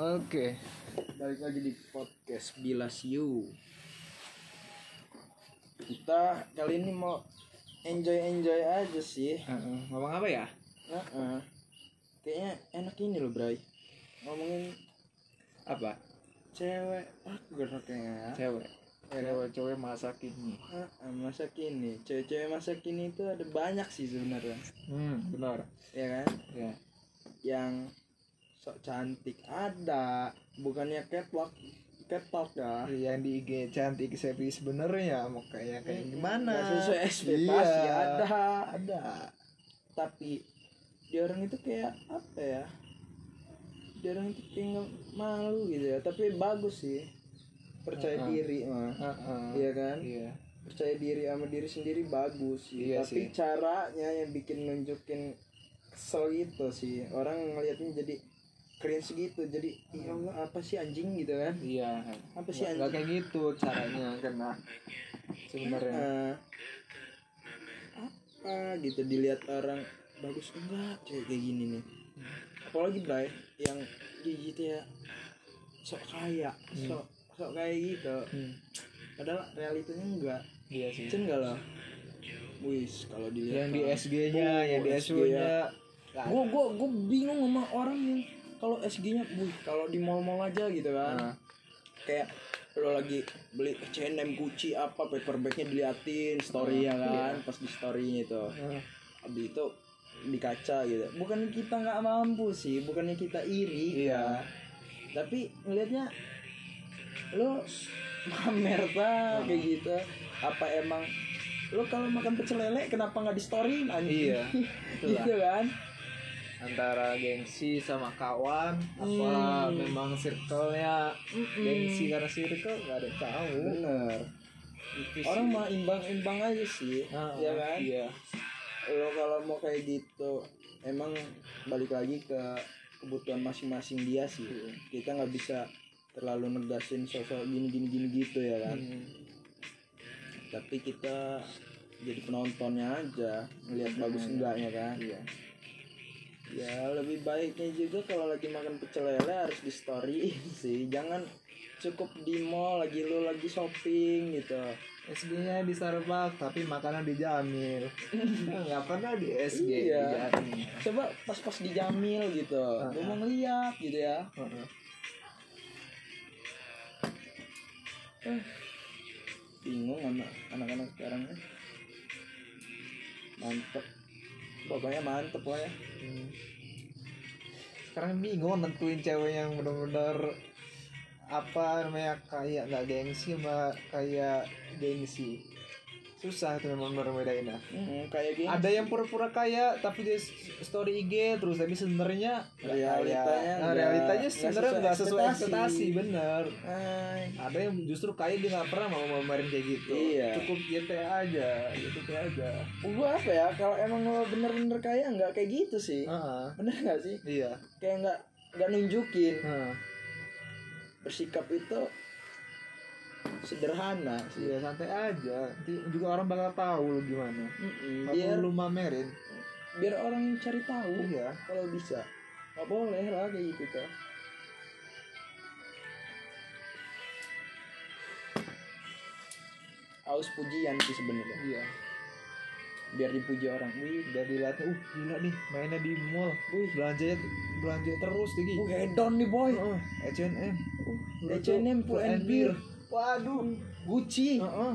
Oke, balik lagi di podcast Bilas You. Kita kali ini mau enjoy enjoy aja sih. Heeh, ngomong apa ya? Kayaknya enak ini loh, Bray. Ngomongin Apa? cewek aku kayaknya ya. Cewek. Cewek-cewek masa kini. Heeh, masa kini, cewek-cewek masa kini itu ada banyak sih sebenarnya. Hmm, benar. Ya kan? Ya. Yang sok cantik ada, bukannya catwalk catwalk ya. Yang di IG cantik tapi sebenarnya mau kayak kayak gimana? Nggak sesuai ekspektasi Iya. ada ada tapi dia orang itu kayak apa ya dia orang itu kayak malu gitu ya tapi bagus sih percaya Uh-uh. diri mah Heeh. iya kan Iya. percaya diri sama diri sendiri bagus sih Iya tapi sih. caranya yang bikin nunjukin kesel gitu sih orang ngelihatnya jadi cringe gitu jadi ya Allah apa sih anjing gitu kan Iya. Apa sih, nggak kayak gitu caranya karena sebenarnya. Eh, apa gitu dilihat orang bagus enggak cewek kayak gini nih apalagi Bray yang gitu ya sok kaya sok sok kayak gitu Hmm. padahal realitanya enggak Iya sih. Cen enggak lah wis kalau dilihat Yang di SG-nya, Oh, yang di SG SU-nya. ya. gua gua gua bingung sama orang yang kalau SG-nya wih kalau di mall-mall aja gitu kan. Nah, kayak lo lagi beli H&M Gucci apa paper bagnya diliatin story ya kan pas di storynya itu. Nah, abis itu di kaca gitu. Bukan kita nggak mampu sih bukannya kita iri Iya. tapi ngelihatnya lo pamer ta kayak gitu. Apa emang lo kalau makan pecel lele kenapa nggak di story anjing? Iya, gitu kan antara gengsi sama kawan apa Hmm. memang circle-nya. Gengsi karena circle nggak ada yang tahu. Bener. Itu orang mah imbang-imbang aja sih Ah, ya kan? Iya. Lo kalau mau kayak gitu emang balik lagi ke kebutuhan masing-masing dia sih. Kita nggak bisa terlalu negasin sosok gini gini gini gitu ya kan? Hmm. tapi kita jadi penontonnya aja ngelihat bagus enggaknya kan? Iya ya lebih baiknya juga kalau lagi makan pecel lele harus di story sih. Jangan cukup di mall lagi lu lagi shopping gitu. SG-nya di Starbucks tapi makanan di Jamil. Nggak pernah di SG Iya. di Jamil. coba pas-pas di Jamil gitu. Lu mau ngeliat gitu ya. Bingung anak anak-anak sekarang kan mantep pokoknya mantep lah ya Hmm. sekarang bingung nentuin cewek yang benar-benar apa namanya kayak nggak gengsi sama kayak gengsi susah itu memang benar bedainnya hmm, kayak gini ada yang pura-pura kaya tapi dia story IG terus tapi sebenarnya nggak Realitanya kaya. Nah, nggak- realitanya sebenarnya nggak sesuai ekspektasi. bener Ay, ada yang justru kaya dia nggak pernah mau memamerin kayak gitu Iya. cukup GTA aja gitu aja gua apa ya kalau emang lo bener-bener kaya nggak kayak gitu sih Heeh. bener nggak sih iya kayak nggak nggak nunjukin Heeh. bersikap itu sederhana sih Iya santai aja. Nanti juga orang bakal tahu lu gimana. Nggak biar perlu mamerin. biar orang cari tahu Iya. kalau bisa nggak boleh lah kayak gitu tuh aus pujian sih sebenarnya Iya. biar dipuji orang wih Udah dilihat, uh gila nih mainnya di mall. Uh belanja belanja terus tinggi. uh hedon nih boy Heeh. H&M. Uh, H&M full and beer Waduh. Gucci Heeh.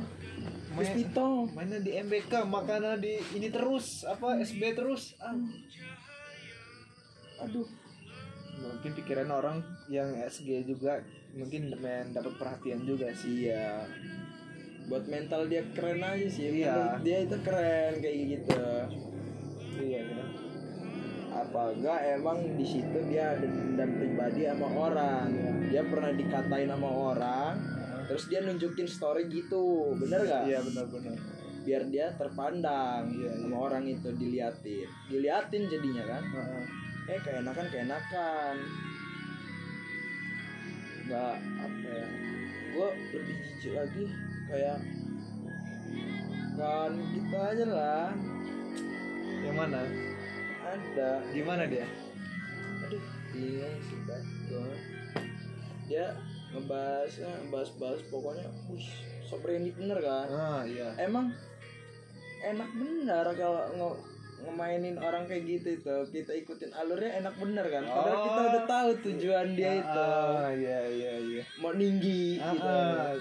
Main, Vuitton mainnya di MBK, makanan di ini terus, apa SB terus. Ah. aduh Mungkin pikiran orang yang SG juga mungkin main dapat perhatian juga sih. iya buat mental dia keren aja sih Iya. Menurut dia itu keren kayak gitu Iya, kan? apa enggak emang di situ dia ada dendam pribadi sama orang dia pernah dikatain sama orang terus dia nunjukin story gitu bener gak Iya benar-benar. biar dia terpandang Iya, sama orang itu diliatin. Diliatin jadinya kan? Heeh. eh keenakan keenakan. Nggak apa ya? Gue lebih jijik lagi kayak kan kita aja lah. Yang mana? ada. Gimana dia? aduh iya sih betul dia ngebahas ngebahas bahas pokoknya wih sok berani bener kan? Ah iya. Emang enak bener kalau nge- ngemainin orang kayak gitu itu. Kita ikutin alurnya enak bener kan? Padahal kita Oh. udah tahu tujuan dia itu. ah iya iya iya. Mau tinggi Ah, gitu. ah.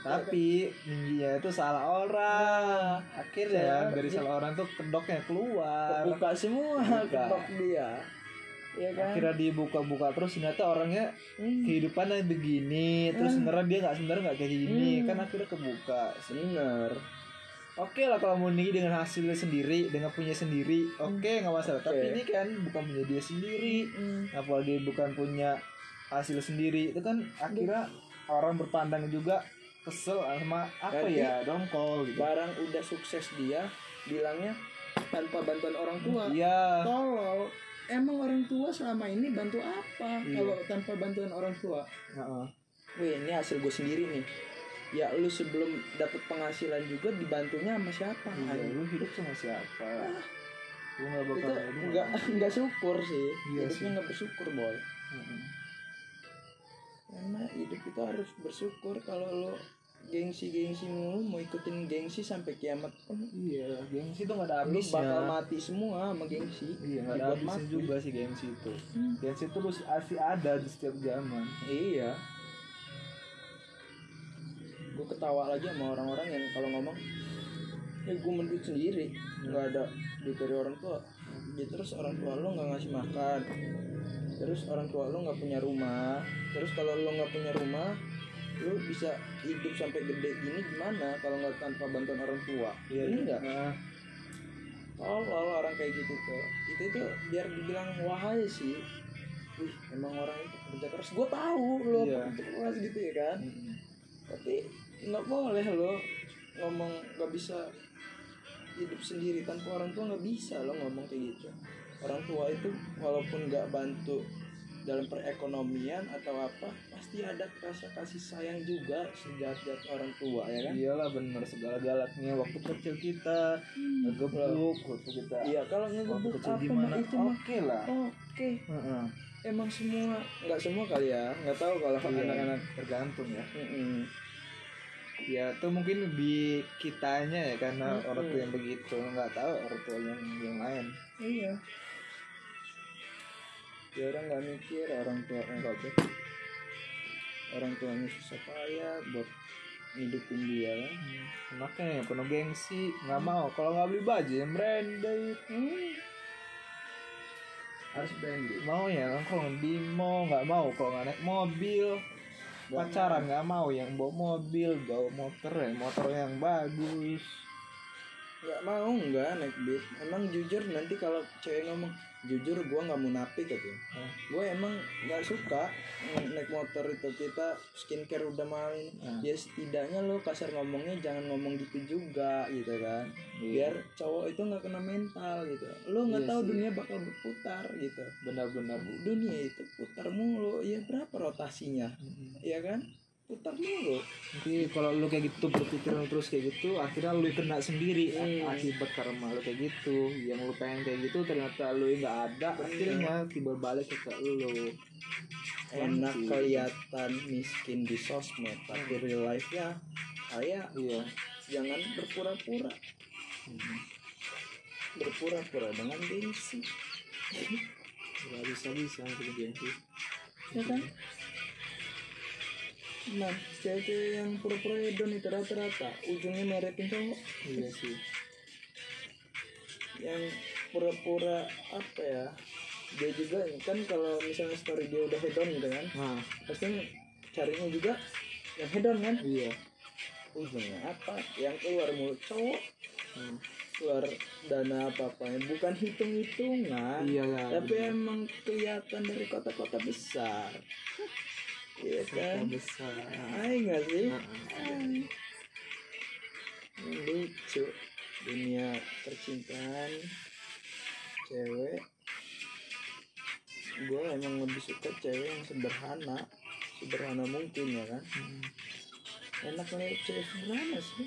tapi tingginya itu salah orang. Akhirnya Salah- dari salah orang tuh kedoknya keluar. Buka semua Kebuka. ketok dia ya kan? Akhirnya dibuka-buka terus ternyata orangnya Hmm, kehidupannya begini terus Hmm. sebenarnya dia nggak sebenarnya nggak kayak gini Hmm. kan akhirnya kebuka bener. Oke lah kalau mau tinggi dengan hasilnya sendiri dengan punya sendiri oke nggak masalah. Tapi Oke. ini kan bukan punya dia sendiri. Hmm. apalagi bukan punya hasil sendiri. Itu kan akhirnya orang berpandang juga kesel sama apa Berarti- ya dongkol gitu. barang udah sukses dia bilangnya tanpa bantuan orang tua. Iya. Tolol emang orang tua selama ini bantu apa? Iya. kalau tanpa bantuan orang tua? Heeh. Wih ini hasil gue sendiri nih. Ya lu sebelum dapet penghasilan juga dibantunya sama siapa? Iya, Anjing. lu hidup sama siapa? Lu nggak itu bakal nggak nggak syukur sih. Iya hidupnya nggak bersyukur boy. Heeh. karena hidup kita harus bersyukur kalau lo gengsi gengsi mulu mau ikutin gengsi sampai kiamat pun. Iya gengsi tuh nggak ada lu bakal habisnya mati semua sama gengsi. Iya nggak ada habisnya juga sih gengsi itu. Hmm. gengsi itu terus masih ada di setiap zaman. Iya. Gue ketawa lagi sama orang-orang yang kalau ngomong, ya gue menduit sendiri, nggak ada duit dari orang tua. Ya terus orang tua lo nggak ngasih makan, terus orang tua lo nggak punya rumah, terus kalau lo nggak punya rumah, lo bisa hidup sampai gede gini gimana kalau nggak tanpa bantuan orang tua? Iya enggak? nah, Tolol orang kayak gitu tuh. Itu itu biar dibilang wahai sih. Wih, emang orang itu kerja keras. Gue tahu lo Iya. kerja keras gitu ya kan. mm-mm. Tapi nggak boleh lo ngomong nggak bisa hidup sendiri tanpa orang tua nggak bisa lo ngomong kayak gitu. Orang tua itu walaupun nggak bantu dalam perekonomian atau apa pasti ada rasa kasih sayang juga sejat-jat orang tua ya kan? Iyalah bener segala galaknya waktu kecil kita ngegebuk waktu kita iya kalau waktu ngegebuk kecil apa gimana? itu oke lah. oke. Heeh. emang semua nggak semua kali ya nggak tahu kalau Iya, anak-anak tergantung ya. Mm-mm. ya itu mungkin di kitanya ya karena Mm-mm. orang tua yang begitu. Nggak tahu orang tua yang yang lain. Iya ya orang nggak mikir orang tua enggak tuh orang tuanya susah payah buat ngidupin dia kan makanya penuh gengsi nggak mau. Kalau nggak beli baju yang branded. Hmm. harus branded. Mau ya kalau di mall nggak mau. Kalau nggak naik mobil Nggak pacaran nggak mau. Yang bawa mobil bawa motor ya motor yang bagus nggak mau nggak naik beat emang jujur nanti kalau cewek ngomong jujur gua nggak munafik gitu Hah? gue emang nggak suka naik motor itu. Kita skincare udah mahal ini Hah. ya setidaknya lo kasar ngomongnya jangan ngomong gitu juga gitu kan. Biar cowok itu nggak kena mental gitu. Lo nggak Iya tahu sih. dunia bakal berputar gitu. Benar-benar dunia itu putar mulu. Ya berapa rotasinya? Ya kan putar mulu nanti kalau lu kayak gitu berpikiran terus kayak gitu akhirnya lu kena sendiri. Hmm. akibat karma lu kayak gitu. Yang lu pengen kayak gitu ternyata lu nggak ada. Akhirnya tiba balik ke ke lu. Enak Anjing. kelihatan miskin di sosmed tapi real life nya kaya iya. jangan berpura-pura. Berpura-pura dengan gengsi nggak bisa bisa gitu gengsi ya kan nah cewek-cewek yang pura-pura hedon itu rata-rata ujungnya meretin cowok iya sih. Yang pura-pura apa ya? Dia juga kan kalau misalnya story dia udah hedon gitu kan nah. pasti carinya juga yang hedon kan? Iya. Ujungnya apa? Yang keluar mulut cowok Hmm. keluar dana apa apa bukan hitung hitungan iyalah tapi emang kelihatan dari kota-kota besar iya kan? besar Ay nggak sih? Ay. lucu dunia percintaan cewek. Gue emang lebih suka cewek yang sederhana sederhana mungkin ya kan? Hmm. enak ngeliat cewek sederhana sih.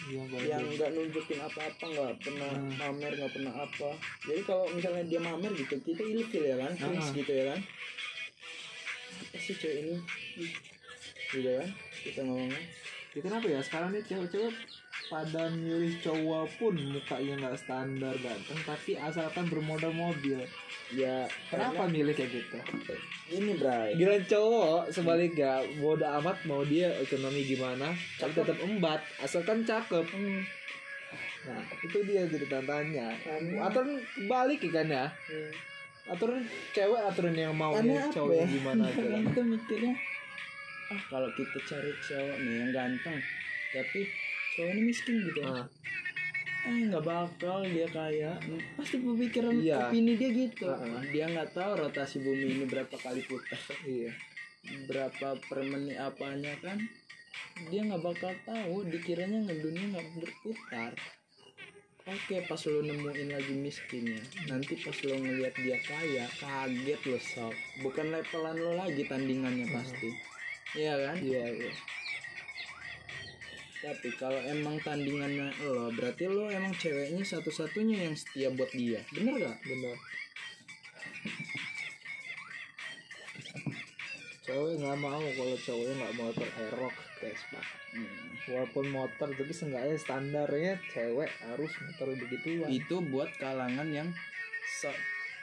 Iya, yang nggak nunjukin apa-apa nggak pernah Hmm. pamer nggak pernah apa. Jadi kalau misalnya dia mamer gitu kita ilfil ya kan? Cringe Ah. gitu ya kan apa sih cewek ini gitu kan kita ngomongnya Ya kenapa ya sekarang nih cewek-cewek pada milih cowok pun mukanya nggak standar ganteng tapi asalkan bermodal mobil. ya Kenapa milih kayak gitu? karena ini bray Gila cowok sebaliknya bodo amat mau dia ekonomi gimana tapi tetap embat asalkan cakep. Hmm. Nah itu dia jadi tantannya. Karena- Aturan balik kan ya. Hmm. Aturan cewek aturan yang mau Karena apa cowoknya ya? gimana aja. Kita mikirnya ah kalau kita cari cowok nih yang ganteng tapi cowok ini miskin gitu Ah, eh nggak bakal dia kaya pasti pemikiran Iya. opini dia gitu Heeh. dia nggak tahu rotasi bumi ini berapa kali putar iya. berapa per menit apanya kan dia nggak bakal tahu dikiranya dunia nggak berputar oke pas lo nemuin lagi miskinnya nanti pas lo ngelihat dia kaya kaget lo sok bukan levelan lo lagi tandingannya pasti. Iya kan? Iya, iya. tapi kalau emang tandingannya lo berarti lo emang ceweknya satu-satunya yang setia buat dia. Bener gak Benar. Cewek nggak mau kalau cowoknya nggak motor Aerox Vespa. Hmm. Walaupun motor tapi seenggaknya standarnya cewek harus motor begituan. itu buat kalangan yang so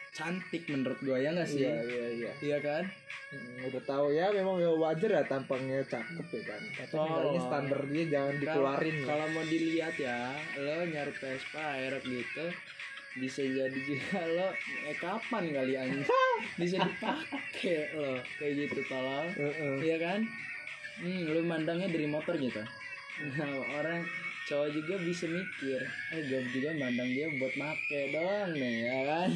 cantik menurut gua ya nggak sih Iya iya iya. iya kan Hmm, udah tahu ya memang ya wajar ya tampangnya cakep ya kan. Tapi Oh. seenggaknya standar dia jangan dikeluarin kalau, ya. kalau mau dilihat ya lo nyari Vespa aerok gitu bisa jadi juga lo eh kapan kali anjing bisa dipakai lo kayak gitu tolong Heeh. iya kan hmm, lu mandangnya dari motor gitu? Nah orang cowok juga bisa mikir eh gue juga mandang dia buat make doang nih ya kan?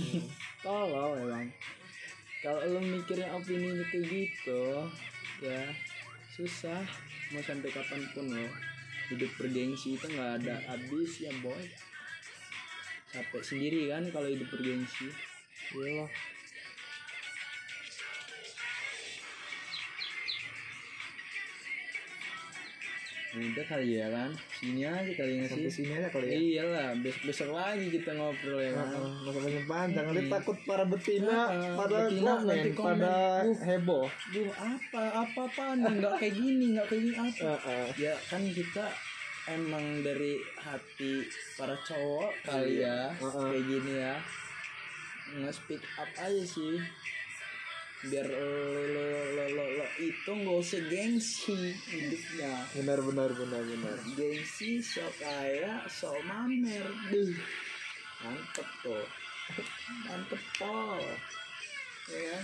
Tolong emang. Kalau lu mikirnya opini gitu gitu ya susah. Mau sampai kapan pun lo hidup bergengsi itu nggak ada habis ya boy. Capek sendiri kan kalau hidup bergengsi. Iyalah. Udah kali ya kan sini aja kali nggak Sampai sih sini aja kali ya. iyalah besok besok lagi kita ngobrol ya kan nggak usah banyak panjang. Nanti Hmm. takut para betina Heeh, pada betina komen, nanti komen. pada Uh. heboh. Duh, apa apa apa nih nggak kayak gini nggak kayak gini apa Heeh. ya kan kita emang dari hati para cowok kali ya Heeh. kayak gini ya nge speak up aja sih biar lo lo lo lo, lo itu nggak usah gengsi hidupnya. Benar benar benar benar. gengsi sok kaya sok mamer. Duh mantep tuh mantep pol. Ya kan